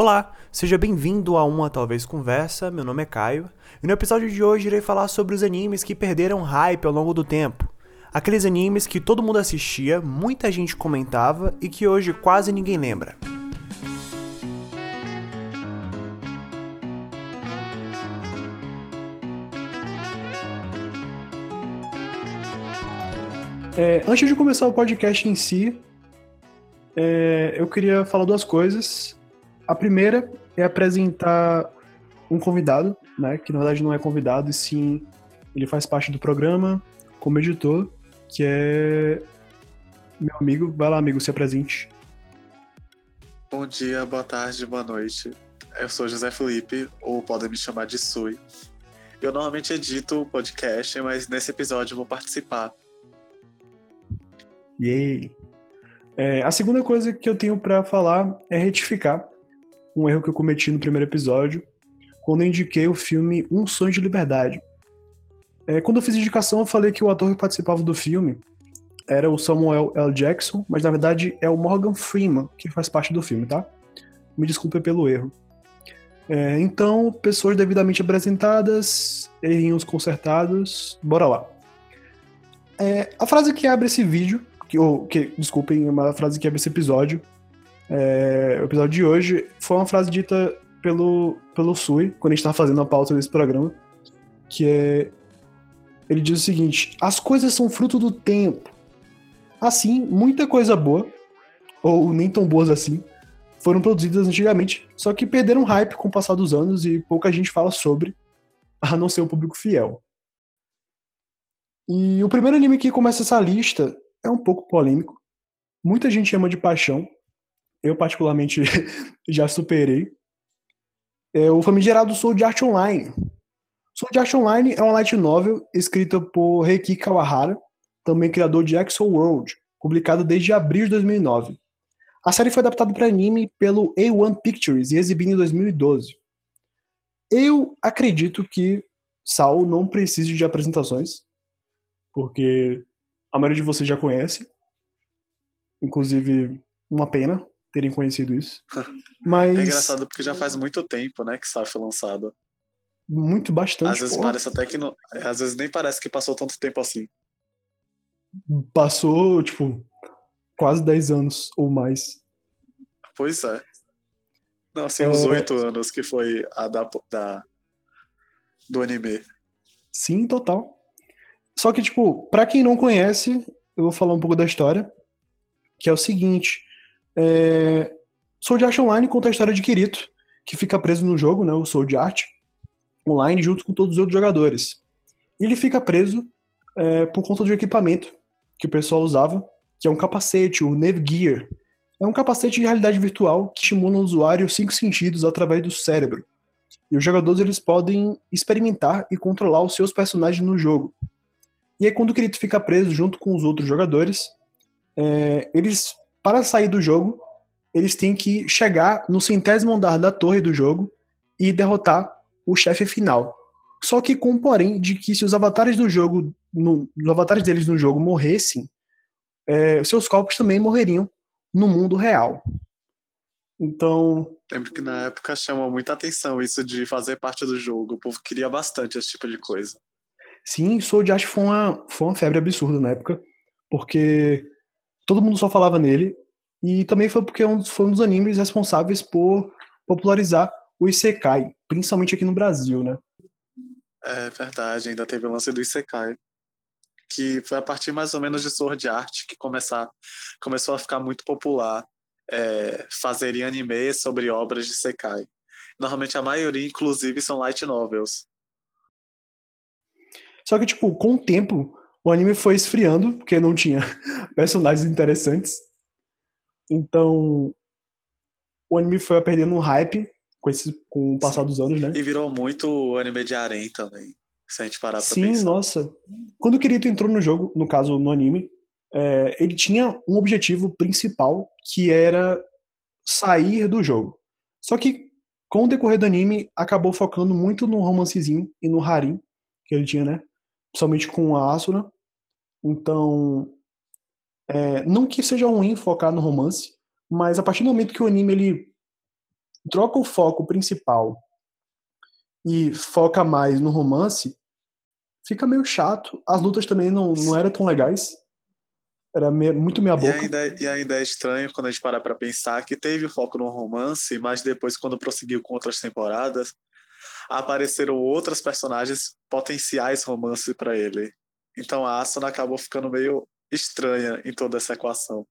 Olá, seja bem-vindo a uma Talvez Conversa, meu nome é Caio, e no episódio de hoje irei falar sobre os animes que perderam hype ao longo do tempo. Aqueles animes que todo mundo assistia, muita gente comentava e que hoje quase ninguém lembra. É, antes de começar o podcast em si, é, eu queria falar duas coisas. A primeira é apresentar um convidado, né? Que na verdade não é convidado, e sim ele faz parte do programa como editor, que é meu amigo. Vai lá, amigo, se apresente. Bom dia, boa tarde, boa noite. Eu sou José Felipe, ou podem me chamar de Sui. Eu normalmente edito o podcast, mas nesse episódio eu vou participar. Yay! É, a segunda coisa que eu tenho para falar é retificar um erro que eu cometi no primeiro episódio, quando eu indiquei o filme Um Sonho de Liberdade. É, quando eu fiz a indicação, eu falei que o ator que participava do filme era o Samuel L. Jackson, mas na verdade é o Morgan Freeman que faz parte do filme, tá? Me desculpe pelo erro. É, então, pessoas devidamente apresentadas, errinhos consertados, bora lá. É, a frase que abre esse vídeo, que, ou, que, desculpem, uma frase que abre esse episódio, é, o episódio de hoje foi uma frase dita pelo, pelo Sui, quando a gente estava fazendo a pauta desse programa, que é. Ele diz o seguinte: as coisas são fruto do tempo. Assim, muita coisa boa, ou nem tão boas assim, foram produzidas antigamente, só que perderam hype com o passar dos anos e pouca gente fala sobre, a não ser o público fiel. E o primeiro anime que começa essa lista é um pouco polêmico. Muita gente ama de paixão, eu particularmente já superei, é o famigerado Soul de Art Online. Soul de Art Online é uma light novel escrita por Reiki Kawahara, também criador de Exo World, publicada desde abril de 2009. A série foi adaptada para anime pelo A1 Pictures e exibida em 2012. Eu acredito que Saul não precise de apresentações, porque a maioria de vocês já conhece. Inclusive, uma pena, terem conhecido isso. Mas... É engraçado porque já faz muito tempo, né, que Saf foi lançado. Muito, bastante. Às vezes parece até que não. é, Às vezes nem parece que passou tanto tempo assim. Passou, tipo, quase 10 anos ou mais. Pois é. Não, assim, uns É. oito anos que foi a da, da do anime. Sim, total. Só que, tipo, pra quem não conhece, eu vou falar um pouco da história, que é o seguinte. É... Sword Art Online conta a história de Kirito, que fica preso no jogo, né, o Sword Art Online, junto com todos os outros jogadores. Ele fica preso é, por conta do equipamento que o pessoal usava, que é um capacete, o Gear. É um capacete de realidade virtual que estimula o usuário cinco sentidos através do cérebro. E os jogadores eles podem experimentar e controlar os seus personagens no jogo. E aí, quando o Kirito fica preso junto com os outros jogadores, é, eles, para sair do jogo, eles têm que chegar no centésimo andar da torre do jogo e derrotar o chefe final. Só que com o porém de que se os avatares do jogo, no, os avatares deles no jogo morressem, é, seus corpos também morreriam no mundo real. Então, Lembro que na época chamou muita atenção isso de fazer parte do jogo. O povo queria bastante esse tipo de coisa. Sim, Sword Art foi uma, foi uma febre absurda na época, porque todo mundo só falava nele, e também foi porque é um foi um dos animes responsáveis por popularizar o Isekai, principalmente aqui no Brasil, né? É verdade, ainda teve o lance do Isekai. Que foi a partir mais ou menos de Sword Art que começar, começou a ficar muito popular é, fazerem anime sobre obras de Isekai. Normalmente a maioria, inclusive, são light novels. Só que, tipo, com o tempo, o anime foi esfriando, porque não tinha personagens interessantes. Então, o anime foi perdendo um hype com, esse, com o passar dos anos, né? E virou muito anime de harem também. Se a gente parar pra Sim, pensar. nossa. Quando o Kirito entrou no jogo, no caso no anime, é, ele tinha um objetivo principal que era sair do jogo. Só que com o decorrer do anime, acabou focando muito no romancezinho e no harim que ele tinha, né? Principalmente com a Asuna. Então, é, não que seja ruim focar no romance, mas a partir do momento que o anime ele troca o foco principal e foca mais no romance, fica meio chato. As lutas também não, não eram tão legais. Era meio, muito meia boca. E ainda, é, e ainda é estranho quando a gente para pra pensar que teve foco no romance, mas depois, quando prosseguiu com outras temporadas, apareceram outras personagens potenciais romance para ele. Então a Asuna acabou ficando meio estranha em toda essa equação.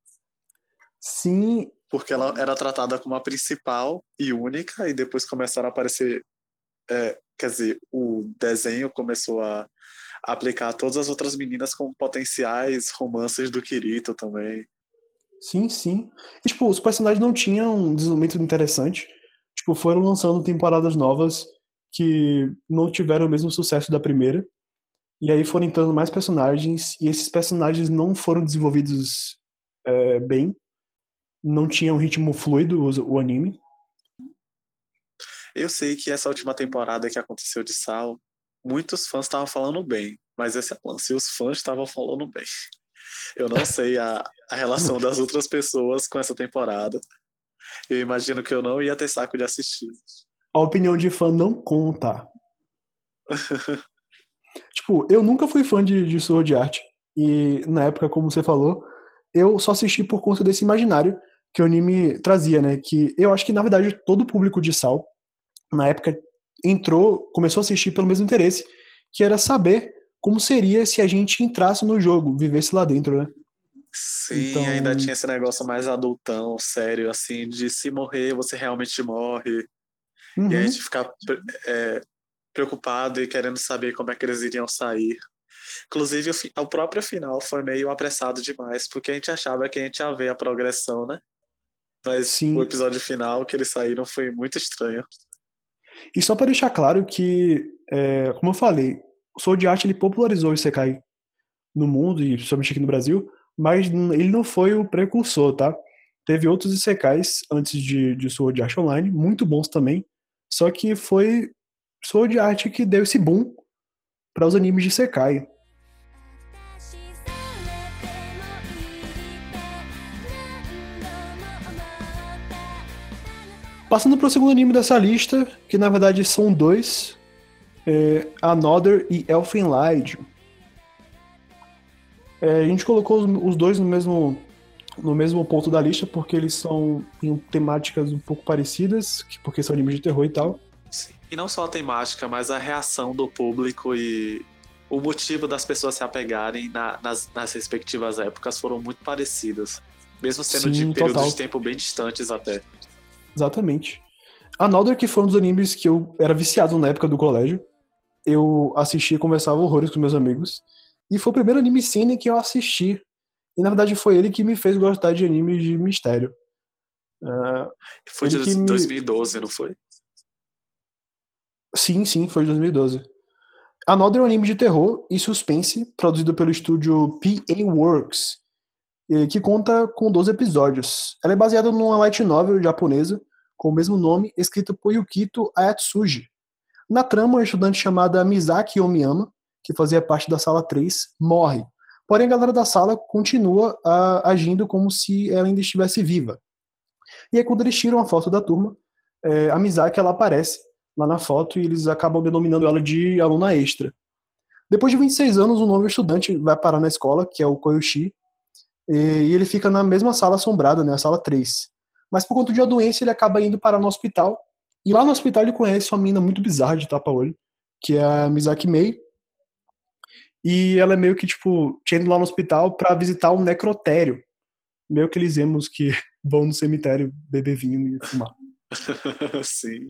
Sim. Porque ela era tratada como a principal e única, e depois começaram a aparecer. É, quer dizer, o desenho começou a aplicar todas as outras meninas como potenciais romances do Kirito também. Sim, sim. E, tipo, os personagens não tinham um desenvolvimento interessante. Tipo, foram lançando temporadas novas que não tiveram o mesmo sucesso da primeira. E aí foram entrando mais personagens, e esses personagens não foram desenvolvidos é, bem. Não tinha um ritmo fluido o, o anime. Eu sei que essa última temporada que aconteceu de Sal muitos fãs estavam falando bem, mas esse é o lance, os fãs estavam falando bem. Eu não sei a, a relação das outras pessoas com essa temporada. Eu imagino que eu não ia ter saco de assistir. A opinião de fã não conta. tipo, eu nunca fui fã de, de Sword Art. E na época, como você falou, eu só assisti por conta desse imaginário que o anime trazia, né? Que eu acho que, na verdade, todo o público de Sal, na época, entrou, começou a assistir pelo mesmo interesse, que era saber como seria se a gente entrasse no jogo, vivesse lá dentro, né? Sim, então... ainda tinha esse negócio mais adultão, sério, assim, de se morrer, você realmente morre. Uhum. E a gente ficar é, preocupado e querendo saber como é que eles iriam sair. Inclusive, o, o próprio final foi meio apressado demais, porque a gente achava que a gente ia ver a progressão, né? Mas Sim. o episódio final que eles saíram foi muito estranho. E só para deixar claro que, é, como eu falei, o Sword Art ele popularizou o Isekai no mundo e principalmente aqui no Brasil, mas ele não foi o precursor, tá? Teve outros Isekais antes de, de Sword Art Online, muito bons também, só que foi Sword Art que deu esse boom para os animes de Isekai. Passando para o segundo anime dessa lista, que na verdade são dois, é Another e Elfen Lied. É, a gente colocou os dois no mesmo, no mesmo ponto da lista porque eles são em temáticas um pouco parecidas, porque são animes de terror e tal. E não só a temática, mas a reação do público e o motivo das pessoas se apegarem na, nas, nas respectivas épocas foram muito parecidas. Mesmo sendo Sim, de períodos total. de tempo bem distantes até. Exatamente. Another, que foi um dos animes que eu era viciado na época do colégio. Eu assistia e conversava horrores com meus amigos. E foi o primeiro anime cine que eu assisti. E na verdade foi ele que me fez gostar de animes de mistério. Uh, foi de 2012, me... não foi? Sim, sim, foi de 2012. Another anime de terror e suspense, produzido pelo estúdio PA Works, que conta com 12 episódios. Ela é baseada numa light novel japonesa com o mesmo nome, escrita por Yukito Ayatsuji. Na trama, uma estudante chamada Misaki Omiyama, que fazia parte da sala 3, morre. Porém, a galera da sala continua a, agindo como se ela ainda estivesse viva. E aí, quando eles tiram a foto da turma, é, a Misaki ela aparece lá na foto e eles acabam denominando ela de aluna extra. Depois de 26 anos, um novo estudante vai parar na escola, que é o Koyoshi, e ele fica na mesma sala assombrada, né, a sala 3. Mas por conta de uma doença, ele acaba indo para no hospital. E lá no hospital ele conhece uma menina muito bizarra de tapa-olho, que é a Misaki Mei. E ela é meio que, tipo, indo lá no hospital para visitar um necrotério. Meio que eles vemos que vão no cemitério beber vinho e fumar. Sim.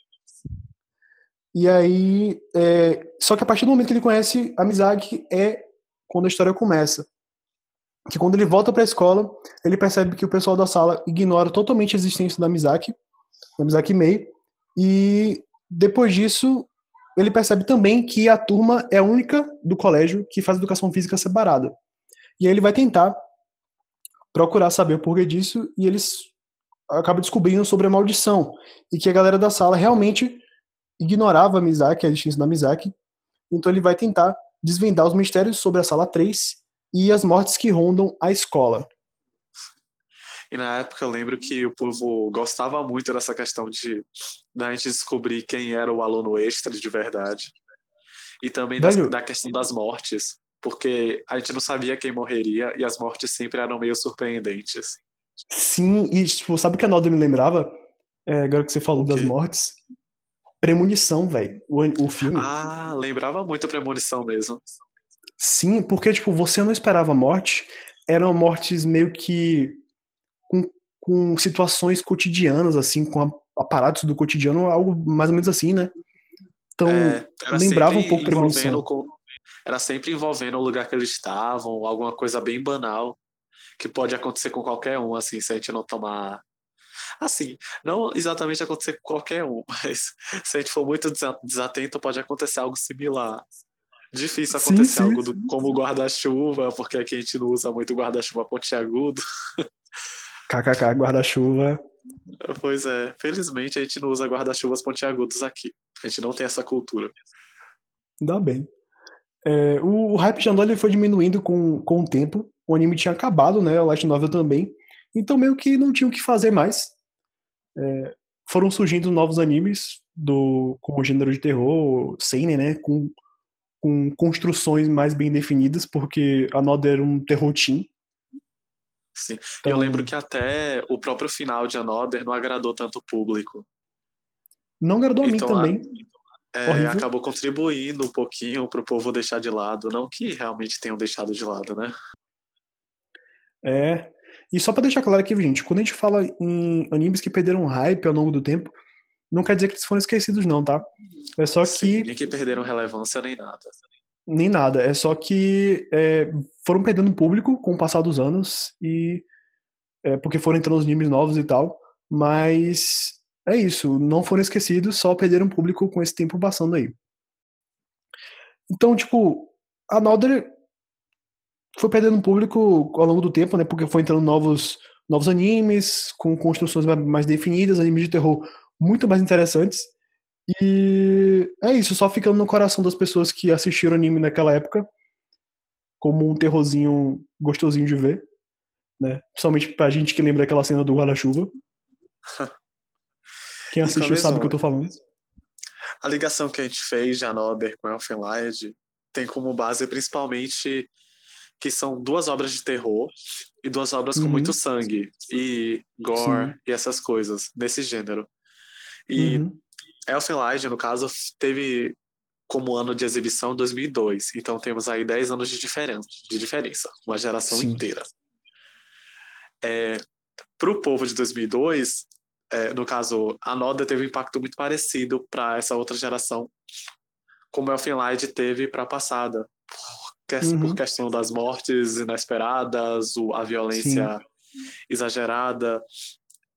E aí. É... Só que a partir do momento que ele conhece a Misaki é quando a história começa que quando ele volta para a escola, ele percebe que o pessoal da sala ignora totalmente a existência da Mizaki, da Mizaki Mei, e depois disso, ele percebe também que a turma é a única do colégio que faz educação física separada. E aí ele vai tentar procurar saber o porquê disso, e eles acabam descobrindo sobre a maldição, e que a galera da sala realmente ignorava a Mizaki, a existência da Mizaki, então ele vai tentar desvendar os mistérios sobre a sala 3 e as mortes que rondam a escola. E na época eu lembro que o povo gostava muito dessa questão de da gente descobrir quem era o aluno extra de verdade. E também das, da questão das mortes, porque a gente não sabia quem morreria e as mortes sempre eram meio surpreendentes. Sim, e tipo, sabe o que a Nalda me lembrava? É, agora que você falou das mortes. Premonição, velho. O, o filme. Ah, lembrava muito a premonição mesmo. Sim, porque, tipo, você não esperava morte. Eram mortes meio que. com, com situações cotidianas, assim, com aparatos do cotidiano, algo mais ou menos assim, né? Então, é, lembrava um pouco premonição. Com, era sempre envolvendo o lugar que eles estavam, alguma coisa bem banal, que pode acontecer com qualquer um, assim, se a gente não tomar Assim, não exatamente acontecer com qualquer um, mas se a gente for muito desatento, pode acontecer algo similar. Difícil acontecer sim, sim, algo do, como guarda-chuva, porque aqui a gente não usa muito guarda-chuva pontiagudo. KKK, guarda-chuva. Pois é, felizmente a gente não usa guarda-chuvas pontiagudos aqui. A gente não tem essa cultura. Ainda bem. É, o, o, hype de Andor foi diminuindo com, com o tempo. O anime tinha acabado, né? O Light Novel também. Então meio que não tinha o que fazer mais. É, foram surgindo novos animes do com o gênero de terror, seinen, né? Com, com construções mais bem definidas, porque a Another era um terror teen. Sim. Então... Eu lembro que até o próprio final de Another não agradou tanto o público. Não agradou a então, mim também. É, acabou contribuindo um pouquinho para o povo deixar de lado. Não que realmente tenham deixado de lado, né? É. E só para deixar claro aqui, gente, quando a gente fala em animes que perderam hype ao longo do tempo, não quer dizer que eles foram esquecidos, não, tá? É só Sim, que. Nem que perderam relevância nem nada. Nem nada. É só que é, foram perdendo público com o passar dos anos e. É, porque foram entrando os animes novos e tal. Mas é isso. Não foram esquecidos, só perderam público com esse tempo passando aí. Então, tipo, a Nodder foi perdendo público ao longo do tempo, né? Porque foi entrando novos, novos animes, com construções mais definidas, animes de terror muito mais interessantes. E é isso, só ficando no coração das pessoas que assistiram anime naquela época, como um terrorzinho gostosinho de ver, né? Principalmente pra gente que lembra aquela cena do guarda-chuva. Quem assistiu sabe o que eu tô falando. A ligação que a gente fez de Another com Elfenlight tem como base principalmente que são duas obras de terror e duas obras uhum. com muito sangue e gore Sim. e essas coisas desse gênero. E uhum. Elfenlight, no caso, teve como ano de exibição 2002. Então temos aí 10 anos de diferença, de diferença uma geração Sim. inteira. É, para o povo de 2002, é, no caso, a Noda teve um impacto muito parecido para essa outra geração, como Elfenlight teve para a passada uhum. por questão das mortes inesperadas, a violência Sim. exagerada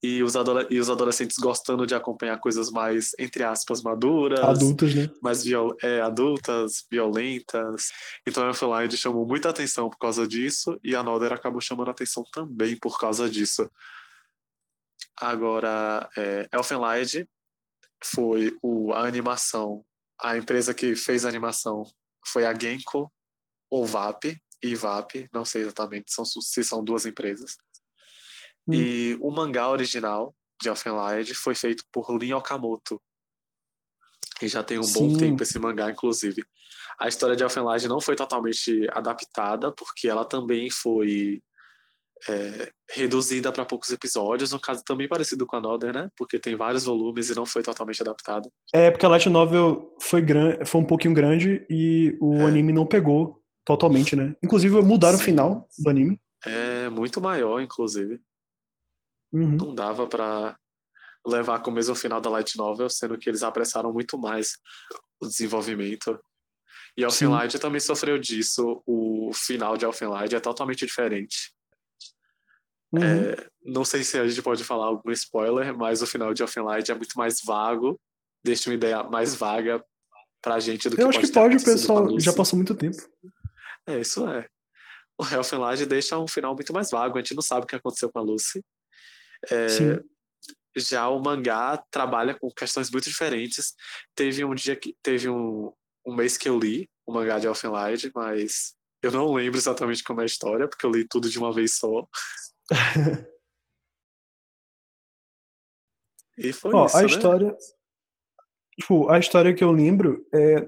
e os, e os adolescentes gostando de acompanhar coisas mais, entre aspas, maduras. Adultas, né? Mais viol é, adultas, violentas. Então Elfenlight chamou muita atenção por causa disso e a Nodder acabou chamando atenção também por causa disso. Agora, é, Elfenlight foi o, a animação, a empresa que fez a animação foi a Genko, ou VAP e VAP, não sei exatamente são, se são duas empresas. Hum. E o mangá original de Elfenlight foi feito por Lin Okamoto. E já tem um Sim. bom tempo esse mangá, inclusive. A história de Elfenlight não foi totalmente adaptada, porque ela também foi é, reduzida para poucos episódios, no caso também parecido com a Nodder, né? Porque tem vários volumes e não foi totalmente adaptado. É, porque a Light Novel foi, gran... foi um pouquinho grande e o é. anime não pegou Totalmente, né? Inclusive mudaram Sim. o final do anime. É muito maior, inclusive. Uhum. Não dava para levar com o mesmo final da Light Novel, sendo que eles apressaram muito mais o desenvolvimento. E Elfenlight também sofreu disso. O final de Elfenlight é totalmente diferente. Uhum. É, não sei se a gente pode falar algum spoiler, mas o final de Elfenlight é muito mais vago, deixa uma ideia mais vaga pra gente do que Eu acho que pode, o pessoal já passou muito tempo. É, isso é. O Elfenlight deixa um final muito mais vago, a gente não sabe o que aconteceu com a Lucy. É, já o mangá trabalha com questões muito diferentes. Teve um dia que teve um, um mês que eu li o mangá de Elfenlight, mas eu não lembro exatamente como é a história, porque eu li tudo de uma vez só. E foi Ó, isso, a né? história. Tipo, a história que eu lembro é.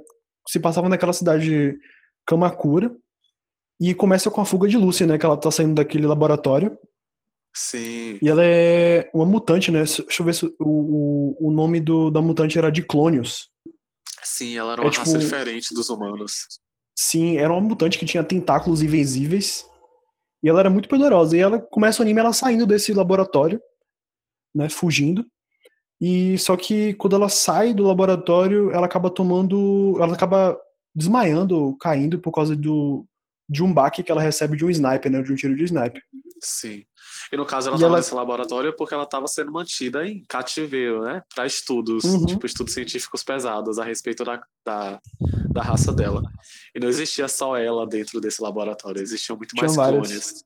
Se passava naquela cidade de Kamakura. E começa com a fuga de Lucy, né? Que ela tá saindo daquele laboratório. Sim. E ela é uma mutante, né? Deixa eu ver se o, o, nome do, da mutante era Diclonius. Sim, ela era É uma raça tipo- diferente dos humanos. Sim, era uma mutante que tinha tentáculos invisíveis. E ela era muito poderosa. E ela começa o anime ela saindo desse laboratório, né? Fugindo. E só que quando ela sai do laboratório, ela acaba tomando. Ela acaba desmaiando, caindo por causa do, de um baque que ela recebe de um sniper, né? De um tiro de sniper. Sim. E no caso ela estava ela- nesse laboratório porque ela estava sendo mantida em cativeiro, né? Para estudos, Uhum. tipo estudos científicos pesados a respeito da, da, da raça dela. E não existia só ela dentro desse laboratório, existiam muito Tinha mais várias. clones.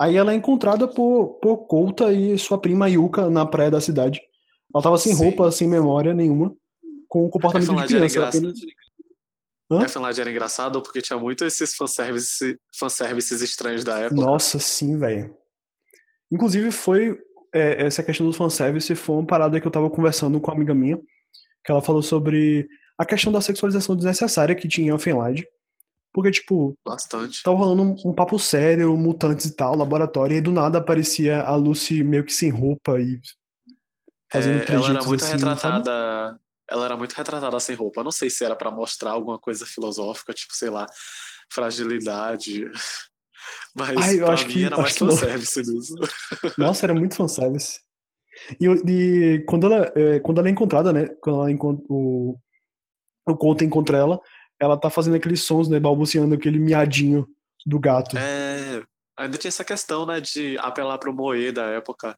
Aí ela é encontrada por, por Kouta e sua prima Yuka na praia da cidade. Ela tava sem Sim. roupa, sem memória nenhuma, com o comportamento de criança. apenas- Hã? A Finlândia era engraçado porque tinha muito esses fanservices, fanservices estranhos da época. Nossa, sim, velho. Inclusive, foi. é, essa questão do fanservice foi uma parada que eu tava conversando com uma amiga minha, que ela falou sobre a questão da sexualização desnecessária que tinha em Offenlight. Porque, tipo, Bastante. tava rolando um, um papo sério, mutantes e tal, laboratório, e do nada aparecia a Lucy meio que sem roupa e fazendo É, ela era muito assim, sabe? Ela era muito retratada sem roupa. Não sei se era pra mostrar alguma coisa filosófica, tipo, sei lá, fragilidade. Mas Ai, eu acho que- era acho mais que não. fanservice mesmo. Nossa, era muito fanservice. E, e quando, ela, é, quando ela é encontrada, né? Quando ela encontra, o, o Conta encontra ela, ela tá fazendo aqueles sons, né? Balbuciando aquele miadinho do gato. É, ainda tinha essa questão, né, de apelar pro Moe da época.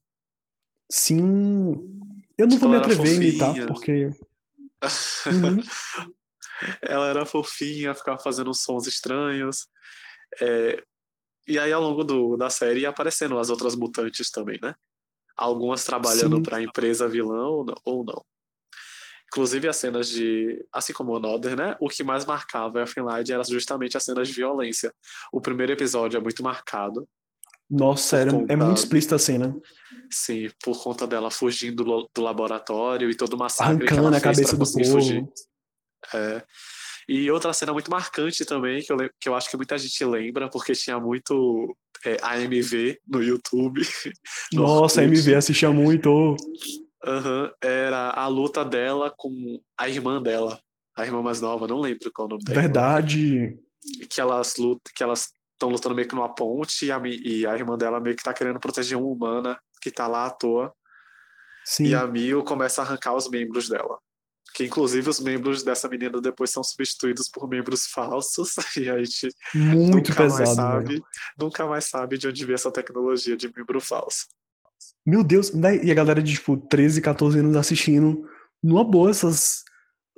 Sim. Eu não Tipo, vou me atrever a imitar, porque. Uhum. Ela era fofinha, ficava fazendo sons estranhos. É, e aí, ao longo do, da série, ia aparecendo as outras mutantes também, né? Algumas trabalhando para a empresa vilã ou não. Inclusive, as cenas de. Assim como o Another, né? O que mais marcava a Finlândia era justamente as cenas de violência. O primeiro episódio é muito marcado, Nossa, era, é muito explícita a cena. sim, por conta dela fugindo do, laboratório e todo o massacre Arrancando a cabeça do povo. fugir. É. E outra cena muito marcante também, que eu, que eu acho que muita gente lembra, porque tinha muito é, AMV no YouTube. no Nossa, a Orkut. MV assistia muito. Aham, era a luta dela com a irmã dela, a irmã mais nova, não lembro qual é o nome dela. Verdade. Que elas lutam, que elas estão lutando meio que numa ponte e a, e a irmã dela meio que tá querendo proteger uma humana que tá lá à toa. Sim. E a Mio começa a arrancar os membros dela. Que inclusive os membros dessa menina depois são substituídos por membros falsos. E a gente Muito nunca mais pesado, sabe, velho. nunca mais sabe de onde veio essa tecnologia de membro falso. Meu Deus, né? e a galera de tipo 13, 14 anos assistindo numa boa essas,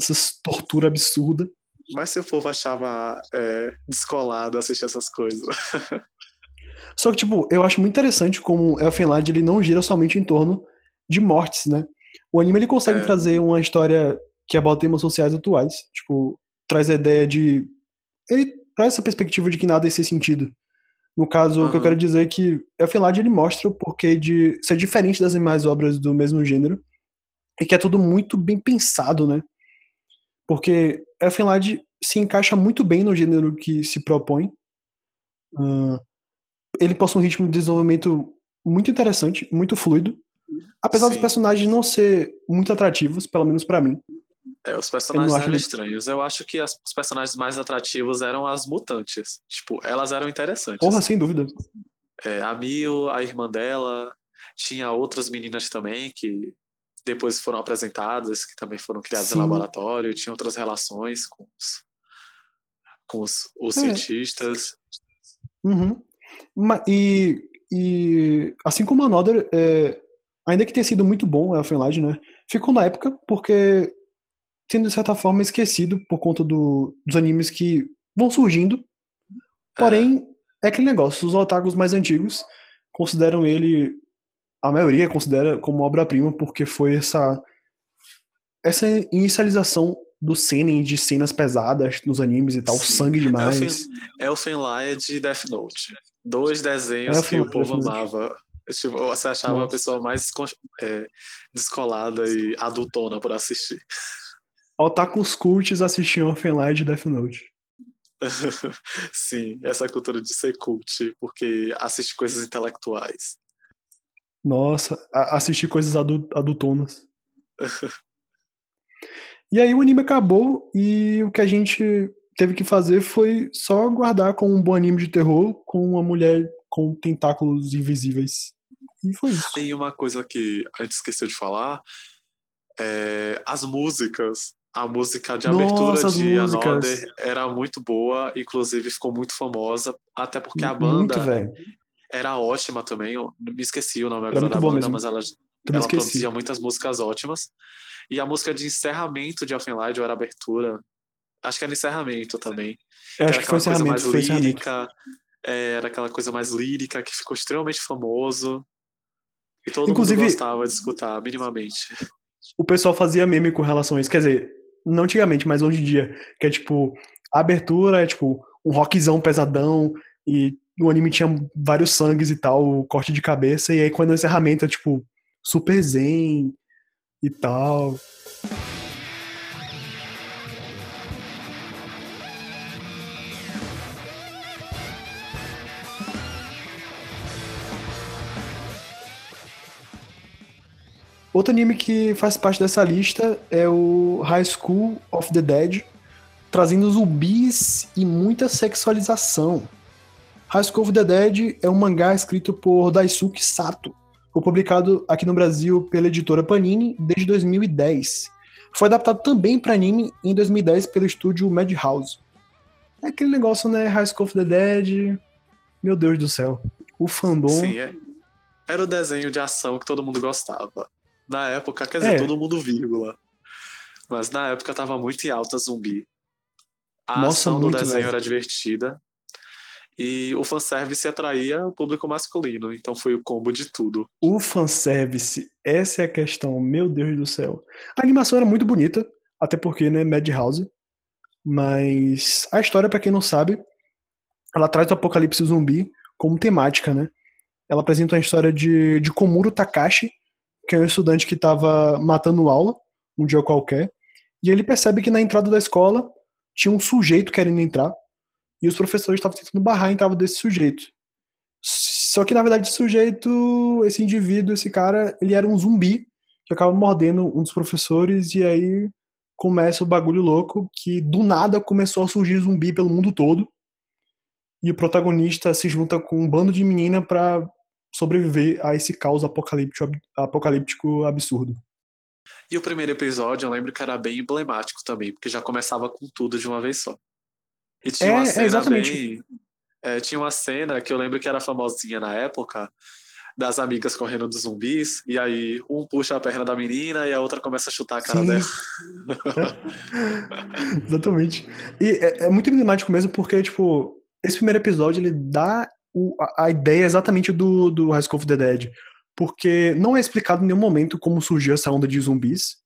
essas torturas absurdas. Mas se o povo achava é, descolado assistir essas coisas. Só que, tipo, eu acho muito interessante como Elfenlight ele não gira somente em torno de mortes, né? O anime ele consegue É. trazer uma história que aborda temas sociais atuais. Tipo, traz a ideia de. Ele traz essa perspectiva de que nada é sem sentido. No caso, o que eu quero dizer é que Elfenlight ele mostra o porquê de ser diferente das demais obras do mesmo gênero e que é tudo muito bem pensado, né? Porque Elfenlight se encaixa muito bem no gênero que se propõe. Ah, ele possui um ritmo de desenvolvimento muito interessante, muito fluido. Apesar dos Sim. personagens não ser muito atrativos, pelo menos pra mim. É, os personagens eram ele- estranhos. Eu acho que as- os personagens mais atrativos eram as mutantes. Tipo, elas eram interessantes. Porra, sem dúvida. É, a Mio, a irmã dela, tinha outras meninas também que depois foram apresentadas, que também foram criadas Sim. em laboratório, tinha outras relações com os, com os, os É. cientistas. Uhum. E, e assim como Another, é, ainda que tenha sido muito bom Elfenlight, né? Ficou na época porque sendo de certa forma esquecido por conta do- dos animes que vão surgindo. Porém, é aquele negócio, os otakus mais antigos consideram ele, a maioria considera como obra-prima porque foi essa essa inicialização do seinen de cenas pesadas nos animes e tal, Sim. sangue demais. Elfen, Elfenlight de Death Note. Dois desenhos que Elfenlight o povo Note. amava Tipo, você achava Nossa. a pessoa mais é, descolada e adultona por assistir. Otakus cults assistiam Offenlight e Death Note. Sim, essa cultura de ser cult, porque assiste coisas intelectuais. Nossa, assistir coisas adult adultonas. e aí o anime acabou e o que a gente teve que fazer foi só guardar com um bom anime de terror com uma mulher com tentáculos invisíveis. E foi isso. Tem uma coisa que a gente esqueceu de falar. É, as músicas. A música de abertura Nossa, de Another era muito boa, inclusive ficou muito famosa, até porque a banda muito, era ótima também. Eu me esqueci o nome agora da banda, mas ela, ela produzia muitas músicas ótimas. E a música de encerramento de Offenlight, ou era abertura, acho que era encerramento também. Eu acho que foi encerramento, mais foi lírica, é, era aquela coisa mais lírica que ficou extremamente famoso. E todo Inclusive, mundo gostava de escutar, minimamente. O pessoal fazia meme com relação a isso. Quer dizer, não antigamente, mas hoje em dia. Que é tipo, a abertura é tipo um rockzão pesadão e o anime tinha vários sangues e tal, corte de cabeça. E aí quando o encerramento é tipo super zen e tal. Outro anime que faz parte dessa lista é o High School of the Dead, trazendo zumbis e muita sexualização. High School of the Dead é um mangá escrito por Daisuke Sato. Foi publicado aqui no Brasil pela editora Panini desde 2010. Foi adaptado também para anime em 2010 pelo estúdio Madhouse. É aquele negócio, né? High School of the Dead. Meu Deus do céu. O fandom. Sim, é. Era o desenho de ação que todo mundo gostava. Na época, quer dizer, é. todo mundo vírgula. Mas na época tava muito em alta zumbi. A Nossa, ação do desenho era divertida. E o fanservice atraía o público masculino. Então foi o combo de tudo. O fanservice, essa é a questão, meu Deus do céu. A animação era muito bonita, até porque, né, Madhouse. Mas a história, para quem não sabe, ela traz o apocalipse zumbi como temática, né? Ela apresenta a história de, de Komuro Takashi, que é um estudante que estava matando aula, um dia qualquer, e ele percebe que na entrada da escola tinha um sujeito querendo entrar, e os professores estavam tentando barrar a entrada desse sujeito. Só que, na verdade, esse sujeito, esse indivíduo, esse cara, ele era um zumbi que acaba mordendo um dos professores, e aí começa o bagulho louco que do nada começou a surgir zumbi pelo mundo todo. E o protagonista se junta com um bando de menina para sobreviver a esse caos apocalíptico, apocalíptico absurdo. E o primeiro episódio, eu lembro que era bem emblemático também, porque já começava com tudo de uma vez só. E tinha é, uma cena é exatamente. bem. É, tinha uma cena que eu lembro que era famosinha na época, das amigas correndo dos zumbis, e aí um puxa a perna da menina e a outra começa a chutar a cara Sim. dela. Exatamente. E é, é, muito emblemático mesmo, porque, tipo, esse primeiro episódio ele dá o, a, a, ideia exatamente do, do High School of the Dead. Porque não é explicado em nenhum momento como surgiu essa onda de zumbis.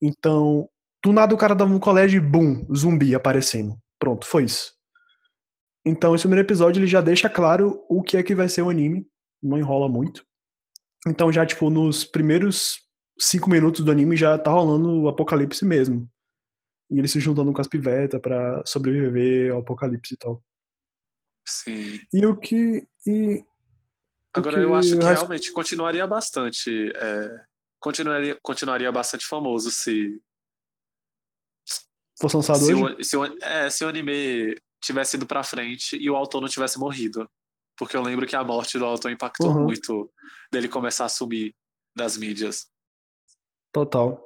Então, do nada o cara dava no colégio e bum, zumbi aparecendo. Pronto, foi isso. Então, esse primeiro episódio ele já deixa claro o que é que vai ser o anime. Não enrola muito. Então, já, tipo, nos primeiros cinco minutos do anime já tá rolando o apocalipse mesmo. E ele se juntando com as pivetas para sobreviver ao apocalipse e tal. Sim. E o que. E, Agora, que eu acho que realmente continuaria bastante. É, continuaria, continuaria bastante famoso se. Fosse lançado se hoje? O, se, o, é, se o anime tivesse ido pra frente e o autor não tivesse morrido. Porque eu lembro que a morte do autor impactou uhum. muito dele começar a subir das mídias. Total.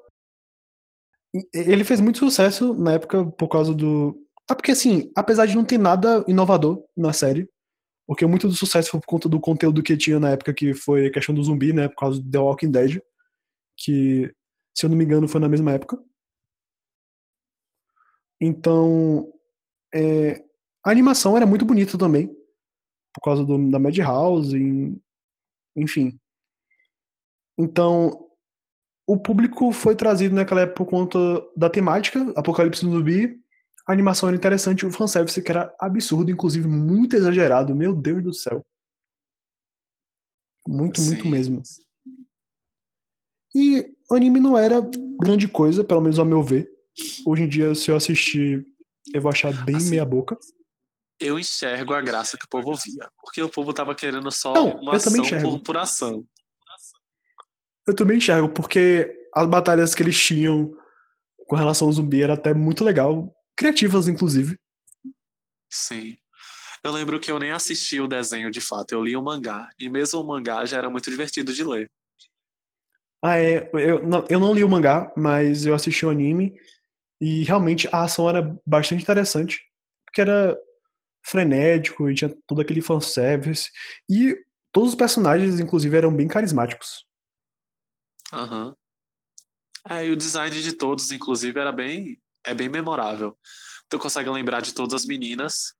Ele fez muito sucesso na época por causa do, ah, porque assim, apesar de não ter nada inovador na série, porque muito do sucesso foi por conta do conteúdo que tinha na época, que foi a questão do zumbi, né? Por causa do The Walking Dead, que, se eu não me engano, foi na mesma época. Então, é, a animação era muito bonita também, por causa do, da Madhouse, enfim. Então, o público foi trazido naquela época por conta da temática, Apocalipse do Zumbi, a animação era interessante, o fanservice que era absurdo, inclusive muito exagerado, meu Deus do céu. Muito, Sim. muito mesmo. E o anime não era grande coisa, pelo menos ao meu ver. Hoje em dia, se eu assistir, eu vou achar bem Assim, meia boca. Eu enxergo a graça que o povo via. Porque o povo tava querendo só Não, uma eu também ação enxergo. por, por ação. Eu também enxergo, porque as batalhas que eles tinham com relação ao zumbi era até muito legal. Criativas, inclusive. Sim. Eu lembro que eu nem assisti o desenho de fato, eu li o mangá. E mesmo o mangá já era muito divertido de ler. Ah, é. Eu não, eu não li o mangá, mas eu assisti o anime. E realmente a ação era bastante interessante. Porque era frenético e tinha todo aquele fanservice. E todos os personagens, inclusive, eram bem carismáticos. Aham. É, e o design de todos, inclusive, era bem, é bem memorável. Tu consegue lembrar de todas as meninas.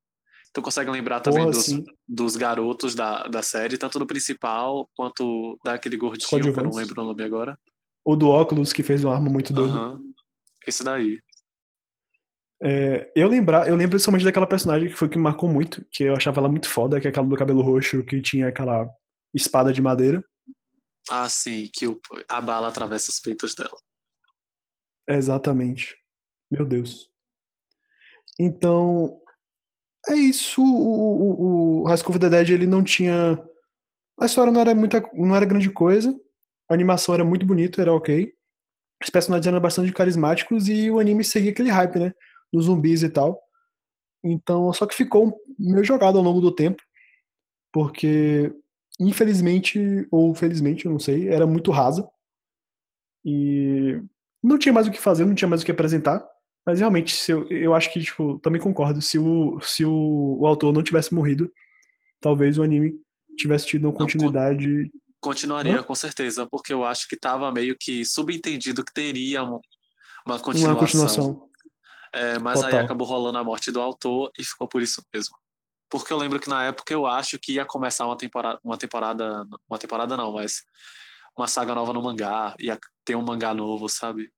Tu consegue lembrar também Porra, dos, dos garotos da, da série, tanto do principal quanto daquele gordinho, que eu não lembro o nome agora. O do óculos, que fez uma arma muito doida. Aham. Esse daí. É, eu lembrar, eu lembro principalmente daquela personagem que foi que me marcou muito, que eu achava ela muito foda, que é aquela do cabelo roxo, que tinha aquela espada de madeira. Ah, sim, que o, a bala atravessa os peitos dela. Exatamente. Meu Deus. Então, é isso. O, o, o High School of the Dead, ele não tinha. A história não era muita, não era grande coisa. A animação era muito bonita, era ok. Os personagens eram bastante carismáticos e o anime seguia aquele hype, né? Dos zumbis e tal. Então, só que ficou meio jogado ao longo do tempo, porque infelizmente ou felizmente, eu não sei, era muito rasa. E não tinha mais o que fazer, não tinha mais o que apresentar. Mas realmente, se eu, eu acho que, tipo, também concordo, se o, se o, o autor não tivesse morrido, talvez o anime tivesse tido uma con- continuidade. Continuaria, Hã? com certeza, porque eu acho que tava meio que subentendido que teria um- uma Uma continuação. É, mas aí Total. acabou rolando a morte do autor e ficou por isso mesmo. Porque eu lembro que na época eu acho que ia começar uma temporada, uma temporada, uma temporada não, mas uma saga nova no mangá, ia ter um mangá novo, sabe?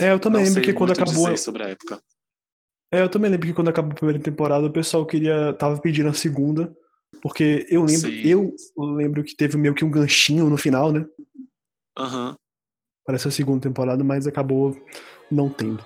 É, eu também não lembro que quando acabou. sobre a época. É, eu também lembro que quando acabou a primeira temporada, o pessoal queria. tava pedindo a segunda. Porque eu lembro, Sim. eu lembro que teve meio que um ganchinho no final, né? Aham. Para essa segunda temporada, mas acabou não tendo.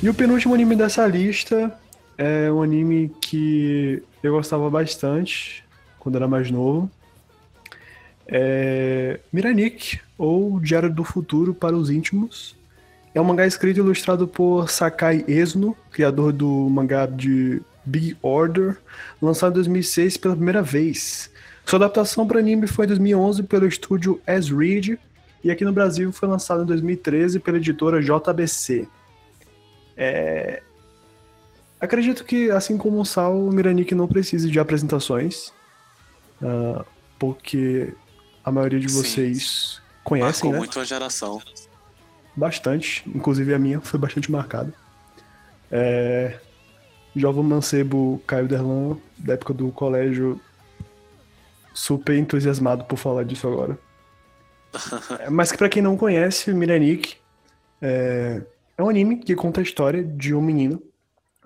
E o penúltimo anime dessa lista é um anime que eu gostava bastante quando era mais novo. É Miranik, ou Diário do Futuro para os Íntimos. É um mangá escrito e ilustrado por Sakai Ezuno, criador do mangá de Big Order, lançado em 2006 pela primeira vez. Sua adaptação para anime foi em 2011 pelo estúdio As Read e aqui no Brasil foi lançado em 2013 pela editora JBC. É, Acredito que, assim como o Sal, o Miranik não precise de apresentações, ah, porque a maioria de Sim. vocês conhecem, Marcou né? muito a geração. Bastante, inclusive a minha foi bastante marcada. É... Jovem Mancebo Caio Derlan, da época do colégio, super entusiasmado por falar disso agora. É, Mas que pra quem não conhece, Miranik é... é um anime que conta a história de um menino,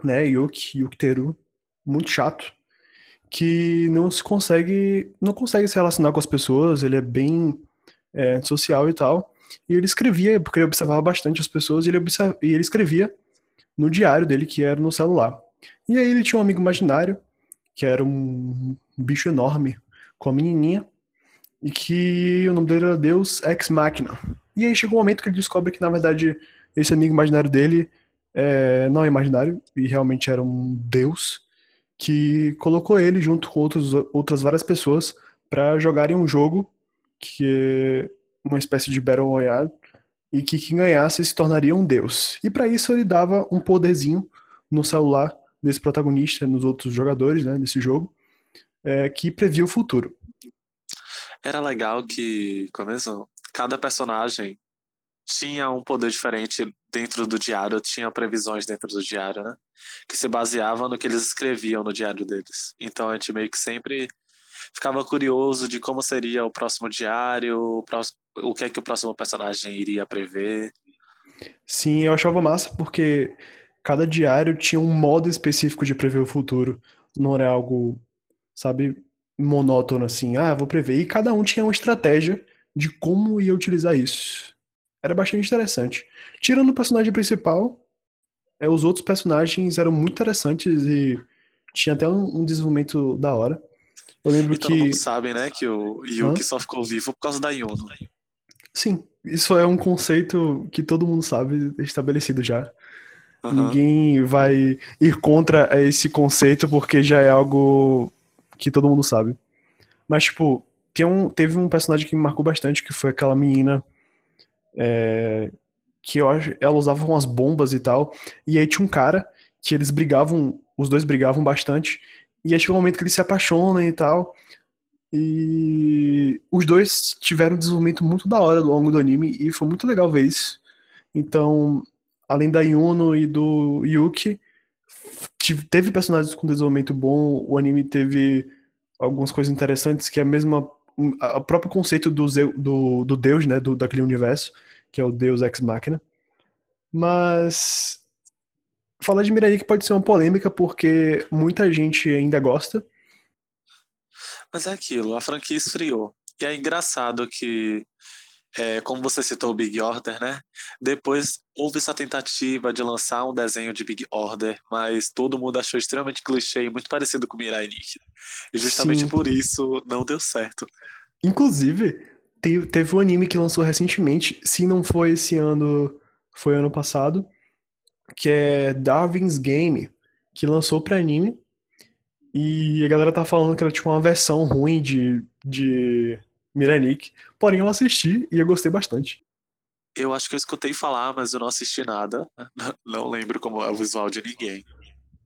né, Yuki, Yuki Teru, muito chato, que não se consegue, não consegue se relacionar com as pessoas, ele é bem é, social e tal. E ele escrevia, porque ele observava bastante as pessoas, e ele, observa- e ele escrevia no diário dele, que era no celular. E aí ele tinha um amigo imaginário, que era um bicho enorme, com a menininha, e que o nome dele era Deus Ex Machina. E aí chegou um momento que ele descobre que, na verdade, esse amigo imaginário dele é, não é imaginário, e realmente era um deus, que colocou ele junto com outros, outras várias pessoas para jogarem um jogo que é uma espécie de Battle Royale, e que quem ganhasse se tornaria um deus. E para isso ele dava um poderzinho no celular desse protagonista, nos outros jogadores, né, desse jogo, é, que previa o futuro. Era legal que, começou, cada personagem tinha um poder diferente dentro do diário, tinha previsões dentro do diário, né? Que se baseavam no que eles escreviam no diário deles. Então a gente meio que sempre ficava curioso de como seria o próximo diário, o, próximo, o que é que o próximo personagem iria prever. Sim, eu achava massa porque cada diário tinha um modo específico de prever o futuro. Não era algo, sabe, monótono assim, ah, vou prever. E cada um tinha uma estratégia de como ia utilizar isso. Era bastante interessante. Tirando o personagem principal, é, os outros personagens eram muito interessantes e tinha até um, um desenvolvimento da hora. Eu lembro e que. todo mundo sabe, né, que o Yuki Hã? só ficou vivo por causa da Yuno. Sim, isso é um conceito que todo mundo sabe, estabelecido já. Uhum. Ninguém vai ir contra esse conceito porque já é algo que todo mundo sabe. Mas, tipo, tem um, teve um personagem que me marcou bastante, que foi aquela menina é, que eu acho, ela usava umas bombas e tal, e aí tinha um cara que eles brigavam, os dois brigavam bastante, e aí chegou um momento que eles se apaixonam e tal, e os dois tiveram um desenvolvimento muito da hora ao longo do anime, e foi muito legal ver isso. Então, além da Yuno e do Yuki, teve personagens com desenvolvimento bom, o anime teve algumas coisas interessantes, que é a mesma o próprio conceito do, do, do Deus, né, do, daquele universo, que é o Deus Ex Machina. Mas falar de Miranique pode ser uma polêmica porque muita gente ainda gosta. Mas é aquilo, a franquia esfriou. E é engraçado que, é, como você citou o Big Order, né? Depois houve essa tentativa de lançar um desenho de Big Order, mas todo mundo achou extremamente clichê e muito parecido com Mirai Nikki. E justamente Sim. por isso não deu certo. Inclusive, teve um anime que lançou recentemente, se não foi esse ano, foi ano passado, que é Darwin's Game, que lançou para anime. E a galera tá falando que era tipo uma versão ruim de, de Miranik. Porém, eu assisti e eu gostei bastante. Eu acho que eu escutei falar, mas eu não assisti nada. Não lembro como é o visual de ninguém.